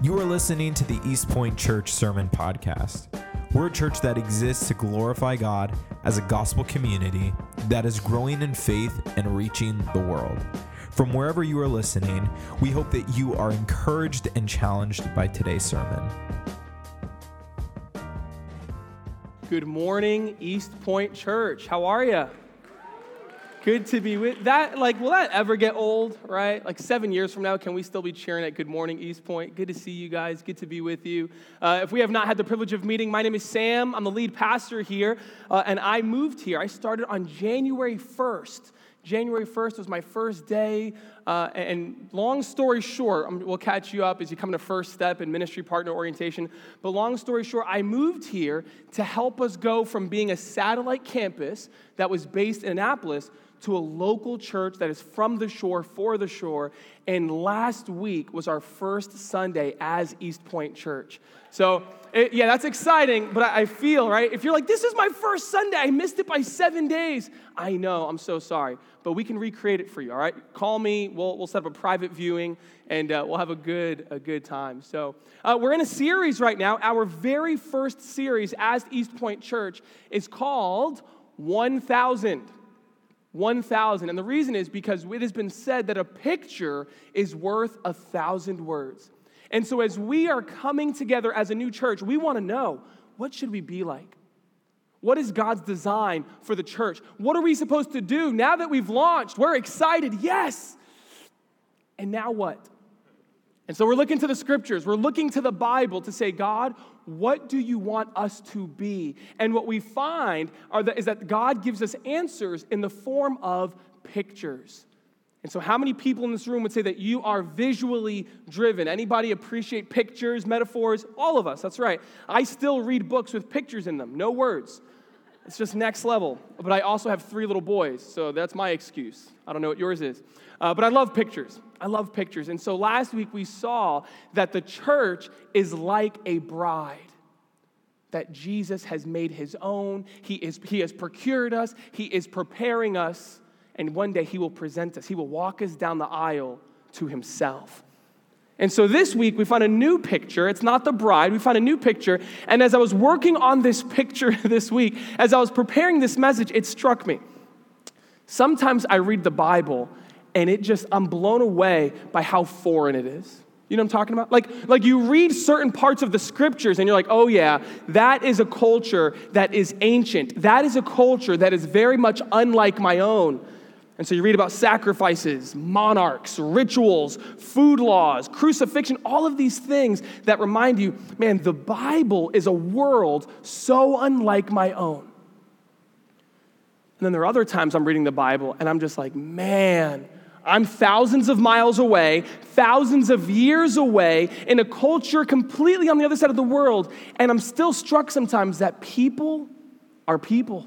You are listening to the East Point Church Sermon Podcast. We're a church that exists to glorify God as a gospel community that is growing in faith and reaching the world. From wherever you are listening, we hope that you are encouraged and challenged by today's sermon. Good morning, East Point Church. How are you? Good to be with that. Like, will that ever get old, right? Like seven years from now, can we still be cheering at Good Morning East Point? Good to see you guys. Good to be with you. Uh, if we have not had the privilege of meeting, my name is Sam. I'm the lead pastor here, uh, and I moved here. I started on January 1st. January 1st was my first day. Uh, and long story short, um, we'll catch you up as you come to first step in ministry partner orientation. But long story short, I moved here to help us go from being a satellite campus that was based in Annapolis to a local church that is from the shore, for the shore. And last week was our first Sunday as East Point Church. So, it, yeah, that's exciting, but I, I feel, right? If you're like, this is my first Sunday, I missed it by seven days. I know, I'm so sorry, but we can recreate it for you, all right? Call me, we'll, we'll set up a private viewing, and uh, we'll have a good, a good time. So, uh, we're in a series right now. Our very first series as East Point Church is called 1000. 1,000. And the reason is because it has been said that a picture is worth a thousand words. And so as we are coming together as a new church, we want to know what should we be like? What is God's design for the church? What are we supposed to do now that we've launched? We're excited, yes. And now what? And so we're looking to the scriptures, we're looking to the Bible to say, God, what do you want us to be? And what we find is that God gives us answers in the form of pictures. And so, how many people in this room would say that you are visually driven? Anybody appreciate pictures, metaphors? All of us, that's right. I still read books with pictures in them, no words. It's just next level. But I also have three little boys, so that's my excuse. I don't know what yours is. Uh, but I love pictures. I love pictures. And so last week we saw that the church is like a bride that Jesus has made his own. He, is, he has procured us, he is preparing us, and one day he will present us. He will walk us down the aisle to himself. And so this week we found a new picture. It's not the bride, we found a new picture. And as I was working on this picture this week, as I was preparing this message, it struck me. Sometimes I read the Bible and it just, I'm blown away by how foreign it is. You know what I'm talking about? Like, like you read certain parts of the scriptures and you're like, oh yeah, that is a culture that is ancient. That is a culture that is very much unlike my own. And so you read about sacrifices, monarchs, rituals, food laws, crucifixion, all of these things that remind you, man, the Bible is a world so unlike my own. And then there are other times I'm reading the Bible and I'm just like, man, I'm thousands of miles away, thousands of years away, in a culture completely on the other side of the world, and I'm still struck sometimes that people are people.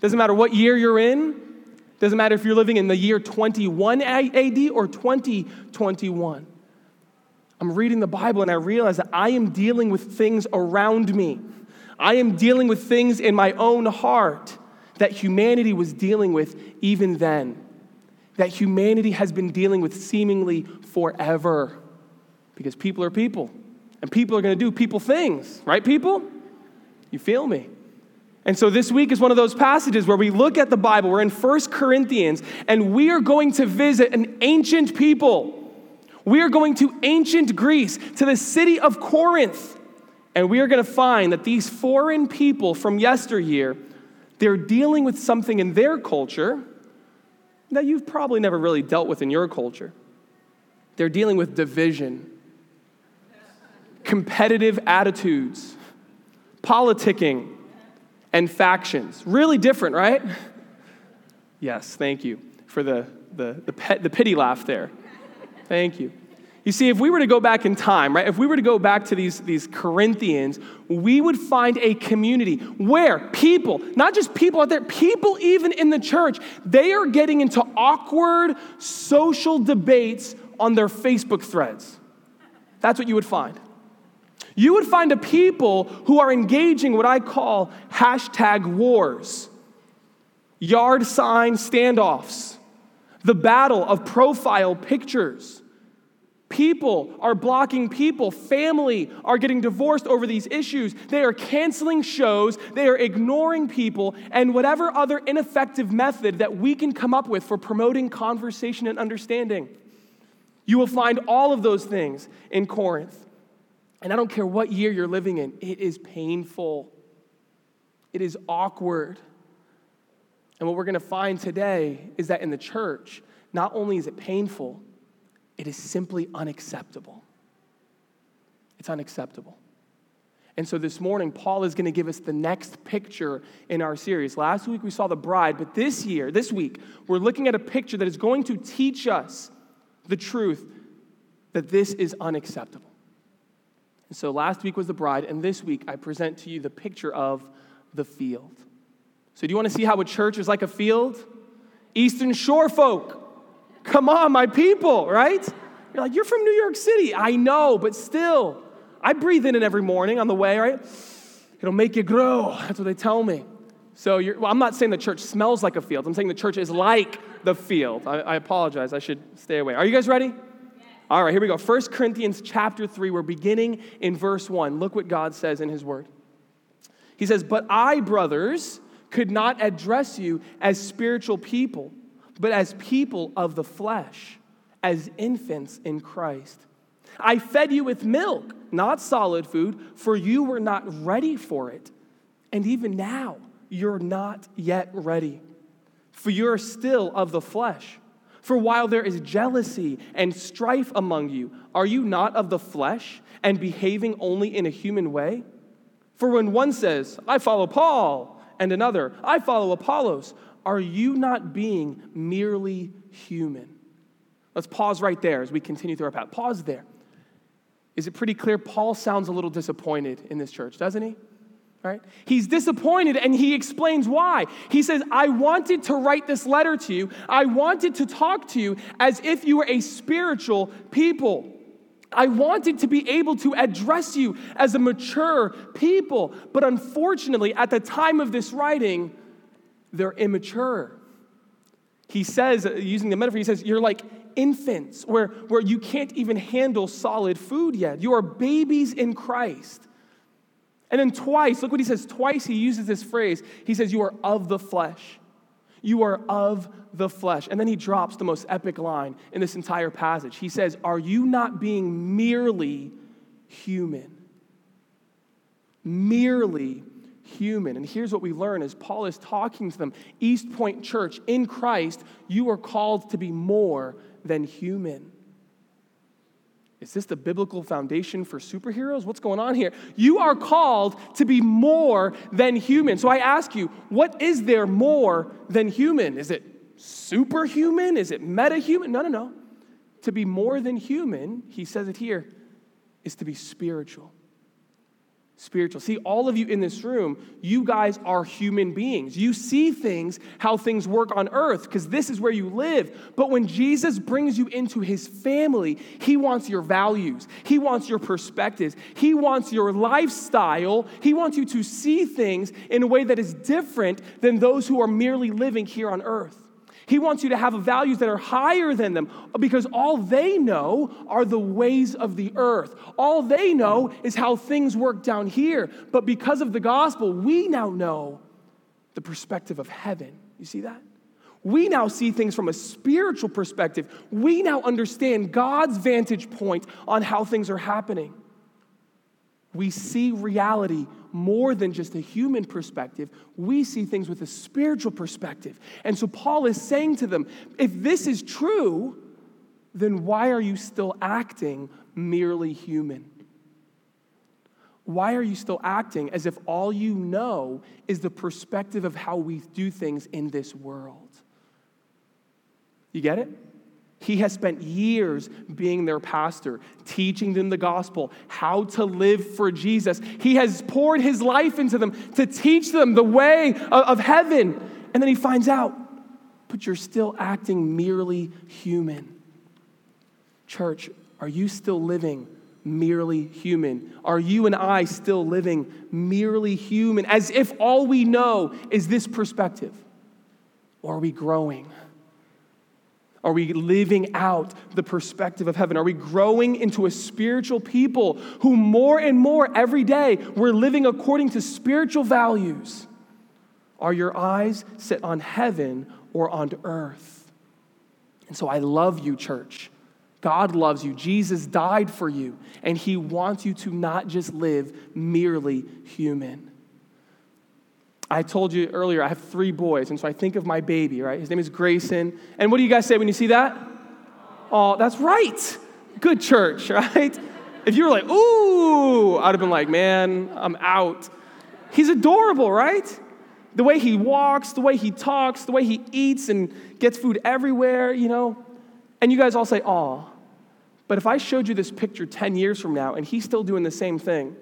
Doesn't matter what year you're in, doesn't matter if you're living in the year 21 AD or 2021. I'm reading the Bible and I realize that I am dealing with things around me. I am dealing with things in my own heart that humanity was dealing with even then that humanity has been dealing with seemingly forever. Because people are people, and people are going to do people things, right, people? You feel me? And so this week is one of those passages where we look at the Bible. We're in First Corinthians, and we are going to visit an ancient people. We are going to ancient Greece, to the city of Corinth. And we are going to find that these foreign people from yesteryear, they're dealing with something in their culture that you've probably never really dealt with in your culture. They're dealing with division, competitive attitudes, politicking, and factions. Really different, right? Yes, thank you for the, the, the, pet, the pity laugh there. Thank you. You see, if we were to go back in time, right, if we were to go back to these, these Corinthians, we would find a community where people, not just people out there, people even in the church, they are getting into awkward social debates on their Facebook threads. That's what you would find. You would find a people who are engaging what I call hashtag wars, yard sign standoffs, the battle of profile pictures People are blocking people. Family are getting divorced over these issues. They are canceling shows. They are ignoring people and whatever other ineffective method that we can come up with for promoting conversation and understanding. You will find all of those things in Corinth. And I don't care what year you're living in, it is painful, it is awkward. And what we're going to find today is that in the church, not only is it painful, it is simply unacceptable. It's unacceptable. And so this morning, Paul is going to give us the next picture in our series. Last week we saw the bride, but this year, this week, we're looking at a picture that is going to teach us the truth that this is unacceptable. And so last week was the bride, and this week I present to you the picture of the field. So, do you want to see how a church is like a field? Eastern Shore folk. Come on, my people, right? You're like, you're from New York City. I know, but still, I breathe in it every morning on the way, right? It'll make you grow. That's what they tell me. So well, I'm not saying the church smells like a field. I'm saying the church is like the field. I, I apologize. I should stay away. Are you guys ready? Yes. All right, here we go. 1 Corinthians chapter 3. We're beginning in verse 1. Look what God says in his word. He says, But I, brothers, could not address you as spiritual people but as people of the flesh, as infants in Christ. I fed you with milk, not solid food, for you were not ready for it. And even now, you're not yet ready, for you're still of the flesh. For while there is jealousy and strife among you, are you not of the flesh and behaving only in a human way? For when one says, I follow Paul, and another, I follow Apollos, are you not being merely human? Let's pause right there as we continue through our path. Pause there. Is it pretty clear? Paul sounds a little disappointed in this church, doesn't he? Right? He's disappointed and he explains why. He says, I wanted to write this letter to you. I wanted to talk to you as if you were a spiritual people. I wanted to be able to address you as a mature people. But unfortunately, at the time of this writing, they're immature. He says, using the metaphor, he says, You're like infants, where, where you can't even handle solid food yet. You are babies in Christ. And then twice, look what he says. Twice he uses this phrase. He says, You are of the flesh. You are of the flesh. And then he drops the most epic line in this entire passage. He says, Are you not being merely human? Merely human. And here's what we learn as Paul is talking to them East Point Church, in Christ, you are called to be more than human. Is this the biblical foundation for superheroes? What's going on here? You are called to be more than human. So I ask you, what is there more than human? Is it superhuman? Is it metahuman? No, no, no. To be more than human, he says it here, is to be spiritual spiritual. See, all of you in this room, you guys are human beings. You see things, how things work on earth, because this is where you live. But when Jesus brings you into his family, he wants your values, he wants your perspectives, he wants your lifestyle, he wants you to see things in a way that is different than those who are merely living here on earth. He wants you to have values that are higher than them because all they know are the ways of the earth. All they know is how things work down here. But because of the gospel, we now know the perspective of heaven. You see that? We now see things from a spiritual perspective. We now understand God's vantage point on how things are happening. We see reality more than just a human perspective. We see things with a spiritual perspective. And so Paul is saying to them if this is true, then why are you still acting merely human? Why are you still acting as if all you know is the perspective of how we do things in this world? You get it? He has spent years being their pastor, teaching them the gospel, how to live for Jesus. He has poured his life into them to teach them the way of heaven. And then he finds out, but you're still acting merely human. Church, are you still living merely human? Are you and I still living merely human as if all we know is this perspective? Or are we growing? Are we living out the perspective of heaven? Are we growing into a spiritual people who more and more every day we're living according to spiritual values? Are your eyes set on heaven or on earth? And so I love you, church. God loves you. Jesus died for you, and he wants you to not just live merely human. I told you earlier, I have three boys, and so I think of my baby, right? His name is Grayson. And what do you guys say when you see that? Oh, that's right. Good church, right? If you were like, ooh, I'd have been like, man, I'm out. He's adorable, right? The way he walks, the way he talks, the way he eats and gets food everywhere, you know. And you guys all say, aw. But if I showed you this picture 10 years from now and he's still doing the same thing,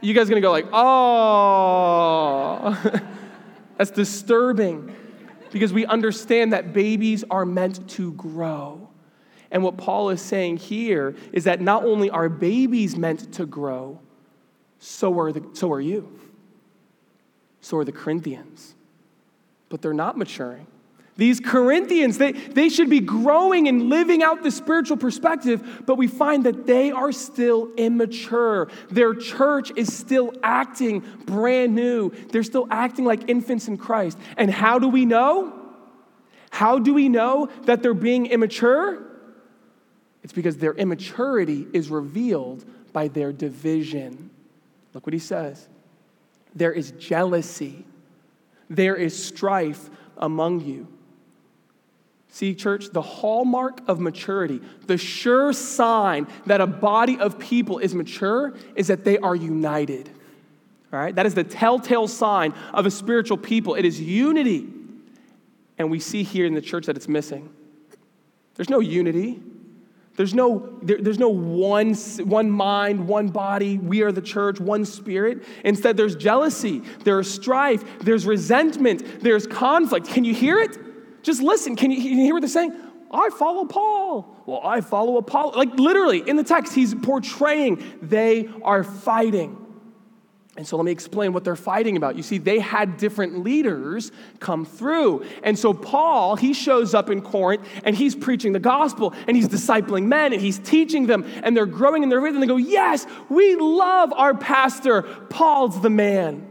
you guys gonna go like, oh, that's disturbing because we understand that babies are meant to grow. And what Paul is saying here is that not only are babies meant to grow, so are, the, so are you. So are the Corinthians. But they're not maturing. These Corinthians, they, they should be growing and living out the spiritual perspective, but we find that they are still immature. Their church is still acting brand new. They're still acting like infants in Christ. And how do we know? How do we know that they're being immature? It's because their immaturity is revealed by their division. Look what he says there is jealousy, there is strife among you. See, church, the hallmark of maturity, the sure sign that a body of people is mature is that they are united. All right? That is the telltale sign of a spiritual people. It is unity. And we see here in the church that it's missing. There's no unity. There's no, there, there's no one, one mind, one body, we are the church, one spirit. Instead, there's jealousy, there's strife, there's resentment, there's conflict. Can you hear it? Just listen. Can you, can you hear what they're saying? I follow Paul. Well, I follow Apollo. Like literally in the text, he's portraying they are fighting. And so let me explain what they're fighting about. You see, they had different leaders come through. And so Paul, he shows up in Corinth and he's preaching the gospel and he's discipling men and he's teaching them and they're growing in their faith and they go, Yes, we love our pastor. Paul's the man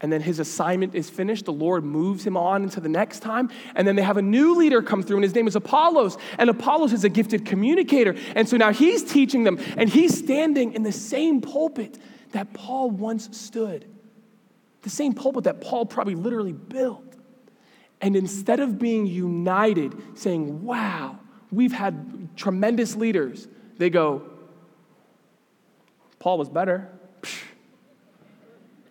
and then his assignment is finished. The Lord moves him on into the next time. And then they have a new leader come through, and his name is Apollos. And Apollos is a gifted communicator. And so now he's teaching them, and he's standing in the same pulpit that Paul once stood, the same pulpit that Paul probably literally built. And instead of being united, saying, Wow, we've had tremendous leaders, they go, Paul was better.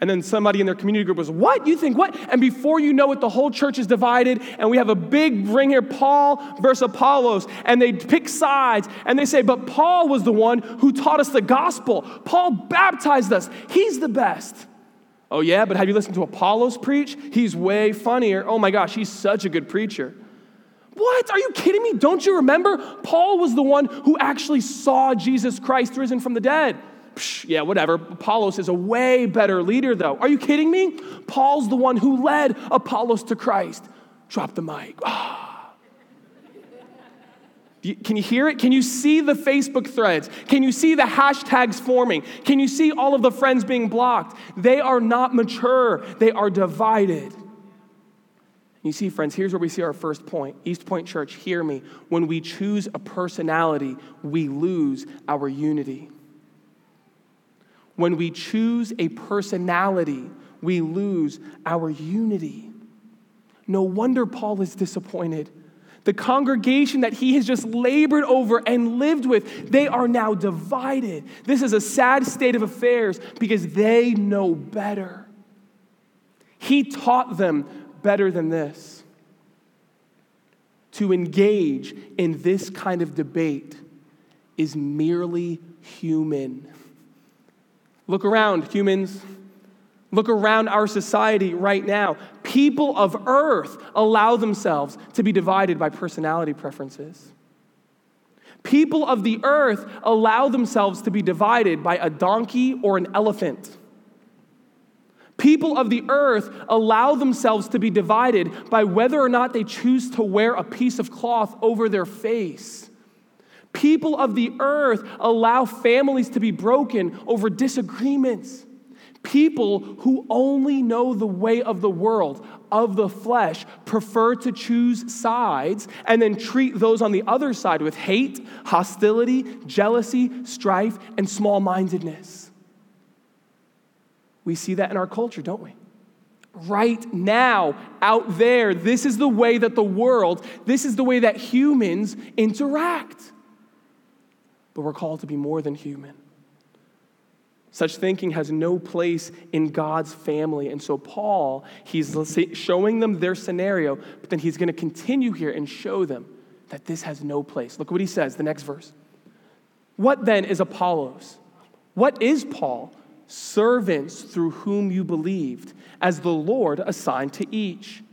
And then somebody in their community group was, What? You think what? And before you know it, the whole church is divided, and we have a big ring here Paul versus Apollos. And they pick sides, and they say, But Paul was the one who taught us the gospel. Paul baptized us. He's the best. Oh, yeah, but have you listened to Apollos preach? He's way funnier. Oh my gosh, he's such a good preacher. What? Are you kidding me? Don't you remember? Paul was the one who actually saw Jesus Christ risen from the dead. Psh, yeah, whatever. Apollos is a way better leader, though. Are you kidding me? Paul's the one who led Apollos to Christ. Drop the mic. Ah. Can you hear it? Can you see the Facebook threads? Can you see the hashtags forming? Can you see all of the friends being blocked? They are not mature, they are divided. You see, friends, here's where we see our first point. East Point Church, hear me. When we choose a personality, we lose our unity. When we choose a personality, we lose our unity. No wonder Paul is disappointed. The congregation that he has just labored over and lived with, they are now divided. This is a sad state of affairs because they know better. He taught them better than this. To engage in this kind of debate is merely human. Look around, humans. Look around our society right now. People of earth allow themselves to be divided by personality preferences. People of the earth allow themselves to be divided by a donkey or an elephant. People of the earth allow themselves to be divided by whether or not they choose to wear a piece of cloth over their face. People of the earth allow families to be broken over disagreements. People who only know the way of the world, of the flesh, prefer to choose sides and then treat those on the other side with hate, hostility, jealousy, strife, and small mindedness. We see that in our culture, don't we? Right now, out there, this is the way that the world, this is the way that humans interact. But we're called to be more than human. Such thinking has no place in God's family. And so, Paul, he's showing them their scenario, but then he's going to continue here and show them that this has no place. Look what he says, the next verse. What then is Apollos? What is Paul? Servants through whom you believed, as the Lord assigned to each.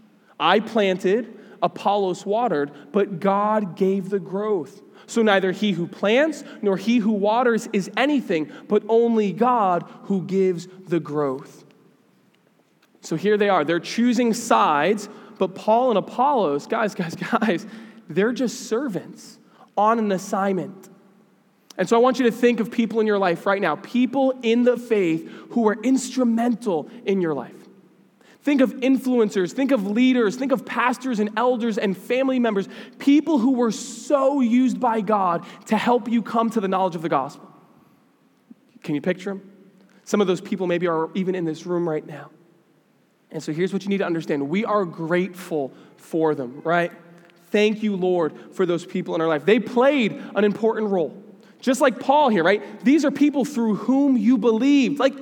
I planted, Apollos watered, but God gave the growth. So neither he who plants nor he who waters is anything, but only God who gives the growth. So here they are. They're choosing sides, but Paul and Apollos, guys, guys, guys, they're just servants on an assignment. And so I want you to think of people in your life right now, people in the faith who are instrumental in your life. Think of influencers, think of leaders, think of pastors and elders and family members, people who were so used by God to help you come to the knowledge of the gospel. Can you picture them? Some of those people maybe are even in this room right now. And so here's what you need to understand we are grateful for them, right? Thank you, Lord, for those people in our life. They played an important role. Just like Paul here, right? These are people through whom you believed. Like,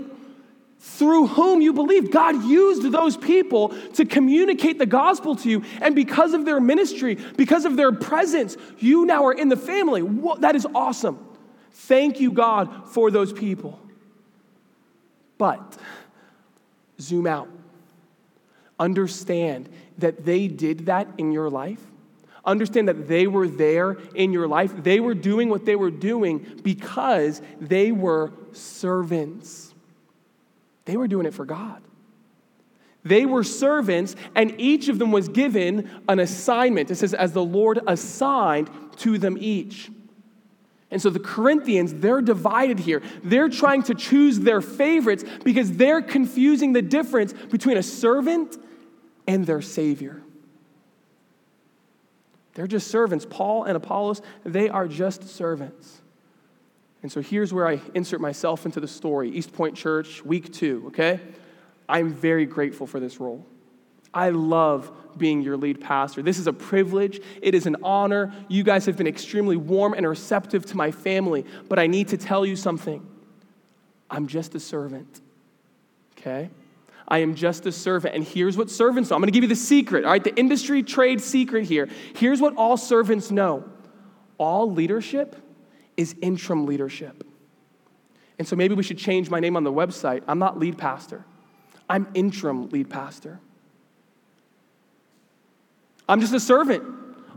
through whom you believed. God used those people to communicate the gospel to you. And because of their ministry, because of their presence, you now are in the family. That is awesome. Thank you, God, for those people. But zoom out. Understand that they did that in your life. Understand that they were there in your life. They were doing what they were doing because they were servants. They were doing it for God. They were servants, and each of them was given an assignment. It says, as the Lord assigned to them each. And so the Corinthians, they're divided here. They're trying to choose their favorites because they're confusing the difference between a servant and their Savior. They're just servants. Paul and Apollos, they are just servants. And so here's where I insert myself into the story East Point Church, week two, okay? I'm very grateful for this role. I love being your lead pastor. This is a privilege. It is an honor. You guys have been extremely warm and receptive to my family, but I need to tell you something. I'm just a servant, okay? I am just a servant. And here's what servants know. I'm to give you the secret, all right? The industry trade secret here. Here's what all servants know all leadership is interim leadership. And so maybe we should change my name on the website. I'm not lead pastor, I'm interim lead pastor. I'm just a servant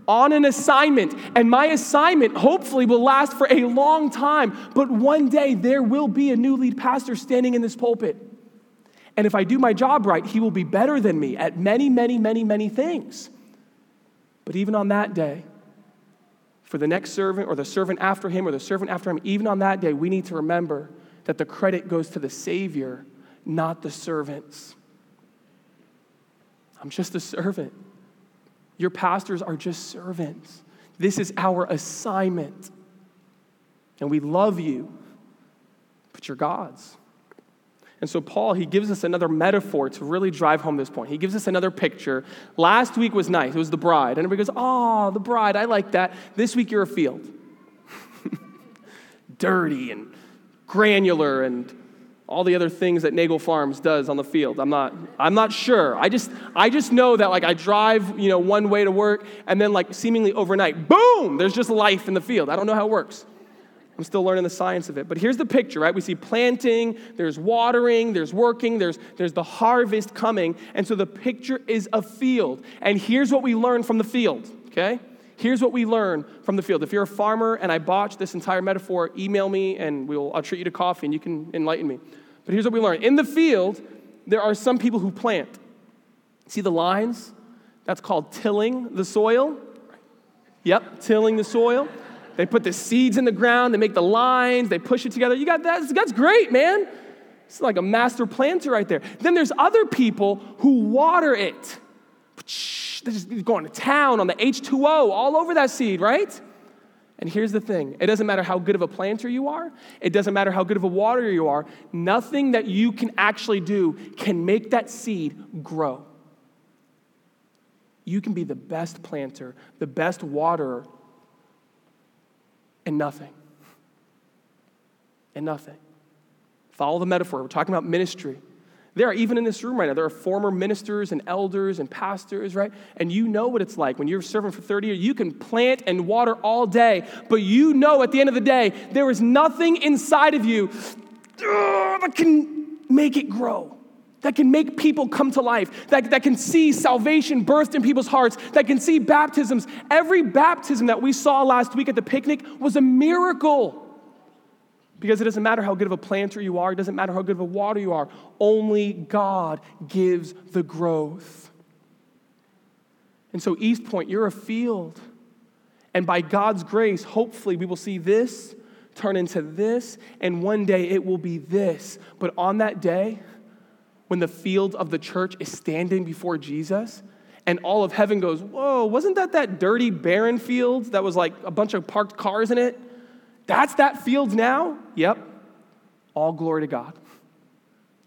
on an assignment, and my assignment hopefully will last for a long time, but one day there will be a new lead pastor standing in this pulpit. And if I do my job right, he will be better than me at many, many, many, many things. But even on that day, for the next servant or the servant after him or the servant after him, even on that day, we need to remember that the credit goes to the Savior, not the servants. I'm just a servant. Your pastors are just servants. This is our assignment. And we love you, but you're God's. And so, Paul, he gives us another metaphor to really drive home this point. He gives us another picture. Last week was nice, it was the bride. And everybody goes, Oh, the bride, I like that. This week you're a field. Dirty and granular and all the other things that Nagel Farms does on the field. I'm not, I'm not sure. I just, I just know that like I drive, you know, one way to work and then like seemingly overnight, boom, there's just life in the field. I don't know how it works. I'm still learning the science of it. But here's the picture, right? We see planting, there's watering, there's working, there's, there's the harvest coming. And so the picture is a field. And here's what we learn from the field, okay? Here's what we learn from the field. If you're a farmer and I botched this entire metaphor, email me and we'll, I'll treat you to coffee and you can enlighten me. But here's what we learn in the field, there are some people who plant. See the lines? That's called tilling the soil. Yep, tilling the soil. They put the seeds in the ground, they make the lines, they push it together. You got that? That's great, man. It's like a master planter right there. Then there's other people who water it. They're just going to town on the H2O all over that seed, right? And here's the thing it doesn't matter how good of a planter you are, it doesn't matter how good of a waterer you are, nothing that you can actually do can make that seed grow. You can be the best planter, the best waterer, and nothing. And nothing. Follow the metaphor. We're talking about ministry. There are, even in this room right now, there are former ministers and elders and pastors, right? And you know what it's like when you're serving for 30 years. You can plant and water all day, but you know at the end of the day, there is nothing inside of you uh, that can make it grow that can make people come to life, that, that can see salvation burst in people's hearts, that can see baptisms. Every baptism that we saw last week at the picnic was a miracle. Because it doesn't matter how good of a planter you are, it doesn't matter how good of a water you are, only God gives the growth. And so, East Point, you're a field. And by God's grace, hopefully, we will see this turn into this, and one day it will be this. But on that day, when the field of the church is standing before Jesus and all of heaven goes, Whoa, wasn't that that dirty, barren field that was like a bunch of parked cars in it? That's that field now? Yep. All glory to God.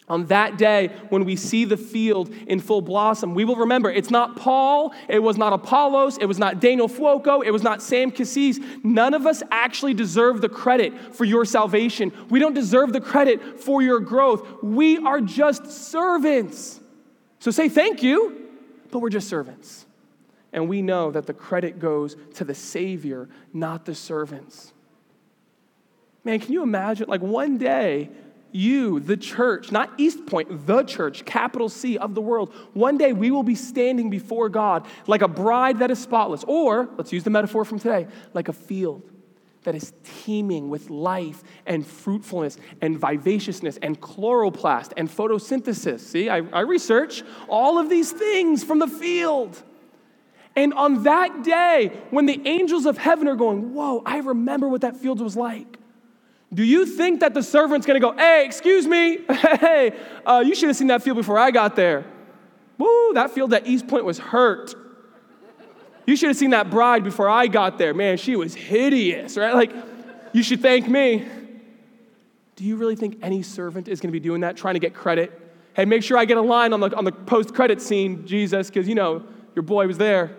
On that day, when we see the field in full blossom, we will remember it's not Paul, it was not Apollos, it was not Daniel Fuoco, it was not Sam Cassis. None of us actually deserve the credit for your salvation. We don't deserve the credit for your growth. We are just servants. So say thank you, but we're just servants. And we know that the credit goes to the Savior, not the servants. Man, can you imagine? Like one day, you, the church, not East Point, the church, capital C of the world, one day we will be standing before God like a bride that is spotless. Or, let's use the metaphor from today, like a field that is teeming with life and fruitfulness and vivaciousness and chloroplast and photosynthesis. See, I, I research all of these things from the field. And on that day, when the angels of heaven are going, Whoa, I remember what that field was like. Do you think that the servant's gonna go, hey, excuse me, hey, uh, you should have seen that field before I got there? Woo, that field at East Point was hurt. You should have seen that bride before I got there. Man, she was hideous, right? Like, you should thank me. Do you really think any servant is gonna be doing that, trying to get credit? Hey, make sure I get a line on the, on the post credit scene, Jesus, because you know, your boy was there.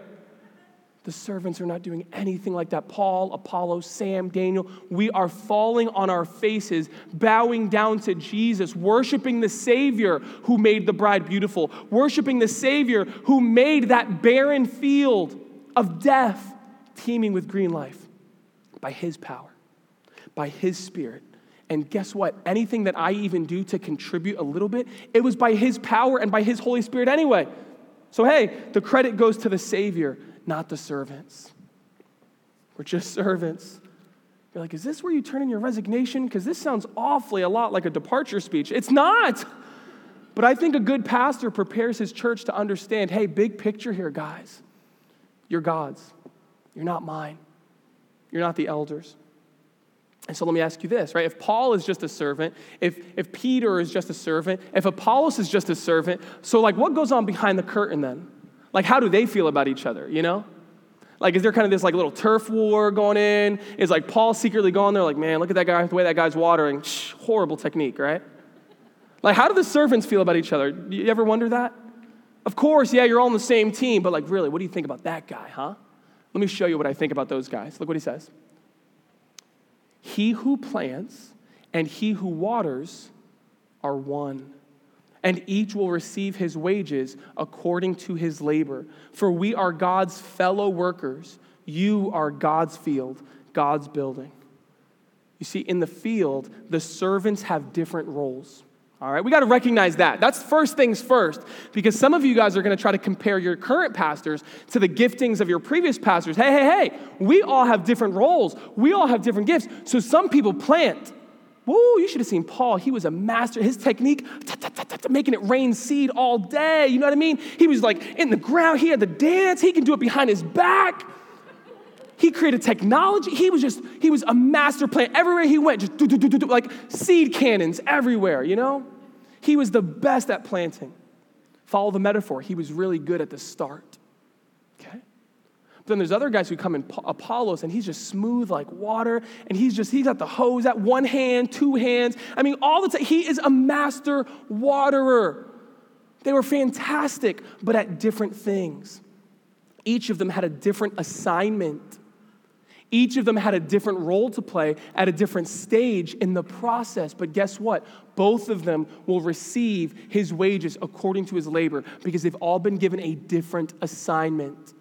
The servants are not doing anything like that. Paul, Apollo, Sam, Daniel, we are falling on our faces, bowing down to Jesus, worshiping the Savior who made the bride beautiful, worshiping the Savior who made that barren field of death teeming with green life by His power, by His Spirit. And guess what? Anything that I even do to contribute a little bit, it was by His power and by His Holy Spirit anyway. So, hey, the credit goes to the Savior not the servants. We're just servants. You're like, is this where you turn in your resignation? Because this sounds awfully a lot like a departure speech. It's not. But I think a good pastor prepares his church to understand hey, big picture here, guys. You're God's. You're not mine. You're not the elders. And so let me ask you this, right? If Paul is just a servant, if, if Peter is just a servant, if Apollos is just a servant, so like what goes on behind the curtain then? Like, how do they feel about each other, you know? Like, is there kind of this like little turf war going in? Is like Paul secretly going there, like, man, look at that guy, the way that guy's watering. Shh, horrible technique, right? Like, how do the servants feel about each other? You ever wonder that? Of course, yeah, you're all on the same team, but like, really, what do you think about that guy, huh? Let me show you what I think about those guys. Look what he says. He who plants and he who waters are one and each will receive his wages according to his labor. For we are God's fellow workers. You are God's field, God's building. You see, in the field, the servants have different roles. All right, we got to recognize that. That's first things first, because some of you guys are going to try to compare your current pastors to the giftings of your previous pastors. Hey, hey, hey, we all have different roles, we all have different gifts. So some people plant, Woo, you should have seen Paul. He was a master. His technique, making it rain seed all day. You know what I mean? He was like in the ground. He had the dance. He can do it behind his back. He created technology. He was just, he was a master plan. Everywhere he went, just do, do, do, do, like seed cannons everywhere, you know? He was the best at planting. Follow the metaphor. He was really good at the start. Then there's other guys who come in Apollos and he's just smooth like water and he's just, he's got the hose at one hand, two hands. I mean, all the time. He is a master waterer. They were fantastic, but at different things. Each of them had a different assignment. Each of them had a different role to play at a different stage in the process. But guess what? Both of them will receive his wages according to his labor because they've all been given a different assignment.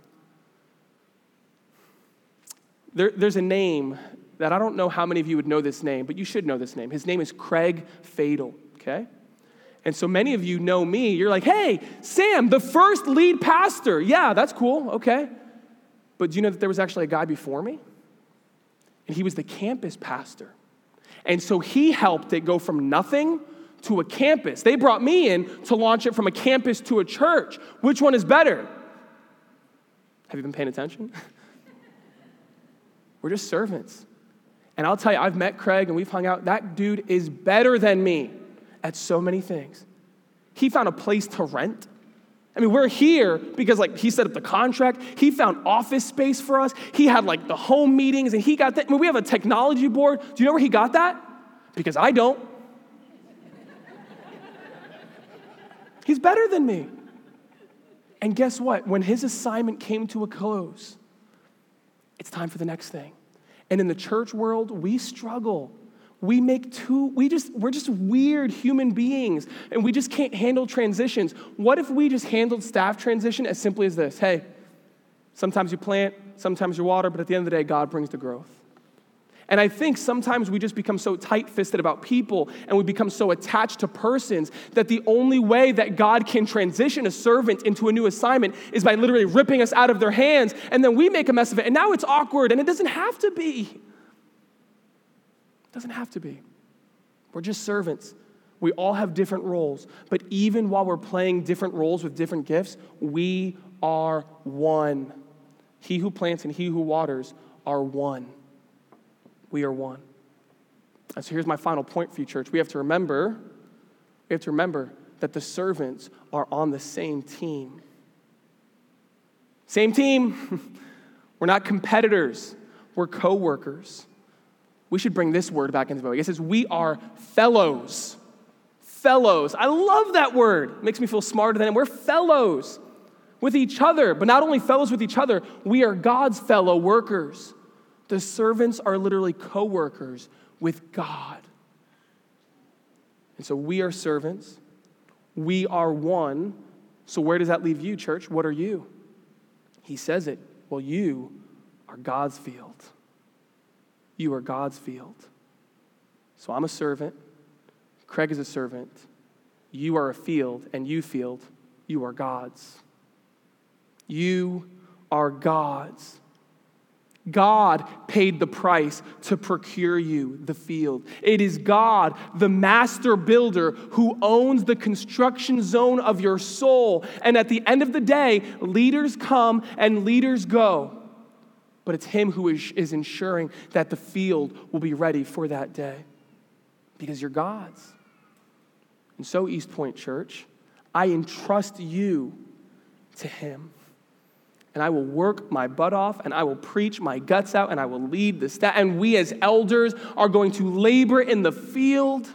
There, there's a name that I don't know how many of you would know this name, but you should know this name. His name is Craig Fadel, okay? And so many of you know me. You're like, hey, Sam, the first lead pastor. Yeah, that's cool, okay. But do you know that there was actually a guy before me? and he was the campus pastor. And so he helped it go from nothing to a campus. They brought me in to launch it from a campus to a church. Which one is better? Have you been paying attention? We're just servants. And I'll tell you, I've met Craig and we've hung out. That dude is better than me at so many things. He found a place to rent. I mean, we're here because, like, he set up the contract. He found office space for us. He had, like, the home meetings, and he got that. I mean, we have a technology board. Do you know where he got that? Because I don't. He's better than me. And guess what? When his assignment came to a close, it's time for the next thing. And in the church world, we struggle. We make two, we just we're just weird human beings and we just can't handle transitions. What if we just handled staff transition as simply as this? Hey sometimes you plant sometimes you water but at the end of the day god brings the growth and i think sometimes we just become so tight-fisted about people and we become so attached to persons that the only way that god can transition a servant into a new assignment is by literally ripping us out of their hands and then we make a mess of it and now it's awkward and it doesn't have to be It doesn't have to be. We're just servants. We all have different roles. But even while we're playing different roles with different gifts, we are one. He who plants and he who waters are one. We are one. And so here's my final point for you, church. We have to remember, we have to remember that the servants are on the same team. Same team. we're not competitors, we're co workers. We should bring this word back into the. It says, We are fellows. Fellows. I love that word. It makes me feel smarter than him. we're fellows with each other. But not only fellows with each other, we are God's fellow workers. The servants are literally co workers with God. And so we are servants. We are one. So where does that leave you, church? What are you? He says it. Well, you are God's field. You are God's field. So I'm a servant. Craig is a servant. You are a field, and you, field, you are God's. You are God's. God paid the price to procure you the field. It is God, the master builder, who owns the construction zone of your soul. And at the end of the day, leaders come and leaders go but it's Him who is, is ensuring that the field will be ready for that day because you're God's. And so, East Point Church, I entrust you to Him. And I will work my butt off and I will preach my guts out and I will lead the staff. And we as elders are going to labor in the field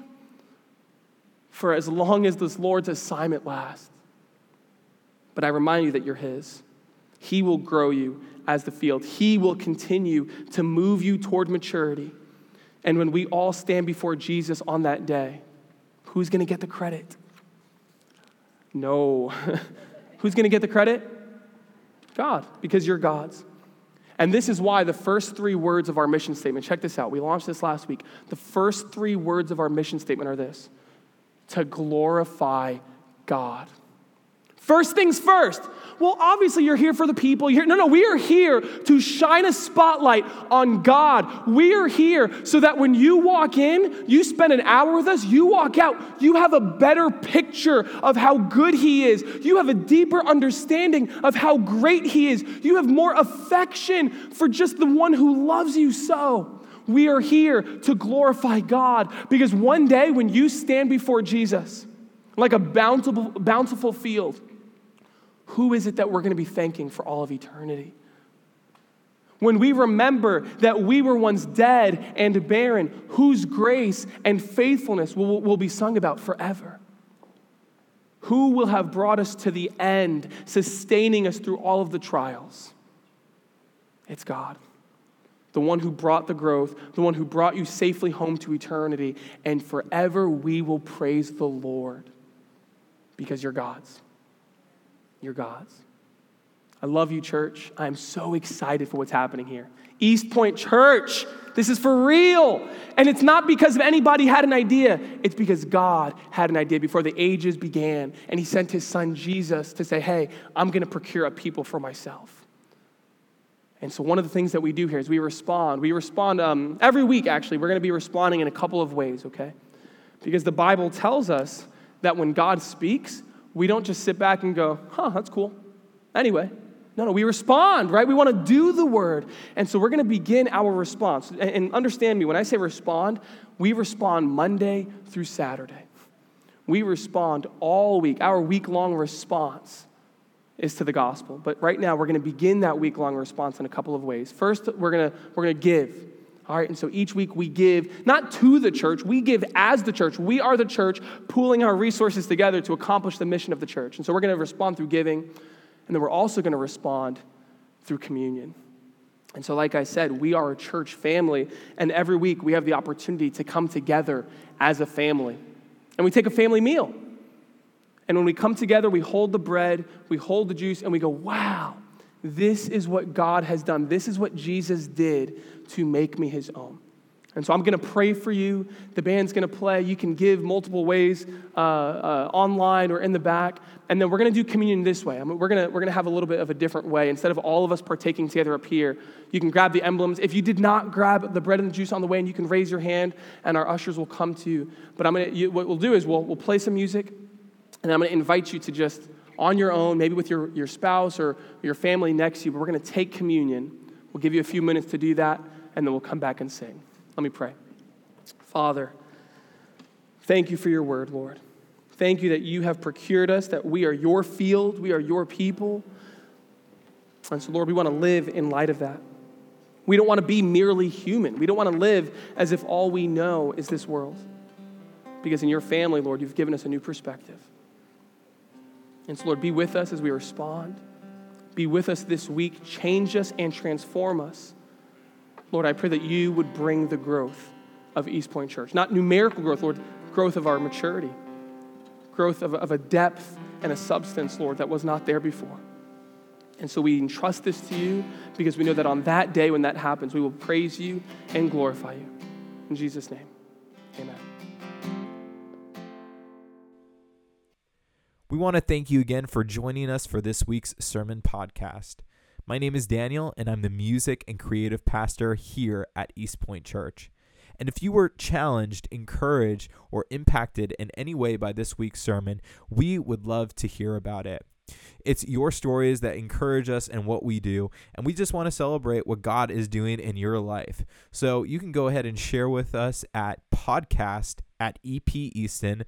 for as long as this Lord's assignment lasts. But I remind you that you're His. He will grow you as the field. He will continue to move you toward maturity. And when we all stand before Jesus on that day, who's going to get the credit? No. who's going to get the credit? God, because you're God's. And this is why the first three words of our mission statement, check this out. We launched this last week. The first three words of our mission statement are this to glorify God. First things first. Well, obviously, you're here for the people. You're, no, no, we are here to shine a spotlight on God. We are here so that when you walk in, you spend an hour with us, you walk out, you have a better picture of how good He is. You have a deeper understanding of how great He is. You have more affection for just the one who loves you so. We are here to glorify God because one day when you stand before Jesus, like a bountiful, bountiful field, who is it that we're going to be thanking for all of eternity? When we remember that we were once dead and barren, whose grace and faithfulness will, will be sung about forever? Who will have brought us to the end, sustaining us through all of the trials? It's God the one who brought the growth, the one who brought you safely home to eternity, and forever we will praise the Lord because you're God's. You're God's. I love you, church. I'm so excited for what's happening here. East Point Church, this is for real. And it's not because of anybody had an idea, it's because God had an idea before the ages began. And He sent His Son Jesus to say, Hey, I'm going to procure a people for myself. And so, one of the things that we do here is we respond. We respond um, every week, actually. We're going to be responding in a couple of ways, okay? Because the Bible tells us that when God speaks, we don't just sit back and go, huh, that's cool. Anyway, no, no, we respond, right? We want to do the word. And so, we're going to begin our response. And understand me, when I say respond, we respond Monday through Saturday. We respond all week, our week long response is to the gospel. But right now, we're going to begin that week long response in a couple of ways. First, we're going to, we're going to give. All right, and so each week we give not to the church, we give as the church. We are the church pooling our resources together to accomplish the mission of the church. And so we're going to respond through giving, and then we're also going to respond through communion. And so, like I said, we are a church family, and every week we have the opportunity to come together as a family. And we take a family meal. And when we come together, we hold the bread, we hold the juice, and we go, wow, this is what God has done. This is what Jesus did to make me his own. And so I'm going to pray for you. The band's going to play. You can give multiple ways uh, uh, online or in the back. And then we're going to do communion this way. I mean, we're going we're to have a little bit of a different way. Instead of all of us partaking together up here, you can grab the emblems. If you did not grab the bread and the juice on the way, and you can raise your hand, and our ushers will come to you. But I'm gonna, you, what we'll do is we'll, we'll play some music. And I'm going to invite you to just, on your own, maybe with your, your spouse or your family next to you, but we're going to take communion. We'll give you a few minutes to do that, and then we'll come back and sing. Let me pray. Father, thank you for your word, Lord. Thank you that you have procured us, that we are your field, we are your people. And so, Lord, we want to live in light of that. We don't want to be merely human. We don't want to live as if all we know is this world. Because in your family, Lord, you've given us a new perspective. And so, Lord, be with us as we respond. Be with us this week. Change us and transform us. Lord, I pray that you would bring the growth of East Point Church. Not numerical growth, Lord, growth of our maturity, growth of, of a depth and a substance, Lord, that was not there before. And so we entrust this to you because we know that on that day when that happens, we will praise you and glorify you. In Jesus' name, We want to thank you again for joining us for this week's sermon podcast. My name is Daniel, and I'm the music and creative pastor here at East Point Church. And if you were challenged, encouraged, or impacted in any way by this week's sermon, we would love to hear about it. It's your stories that encourage us and what we do, and we just want to celebrate what God is doing in your life. So you can go ahead and share with us at podcast at epeaston.com.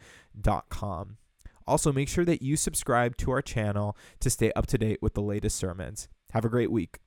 Also, make sure that you subscribe to our channel to stay up to date with the latest sermons. Have a great week.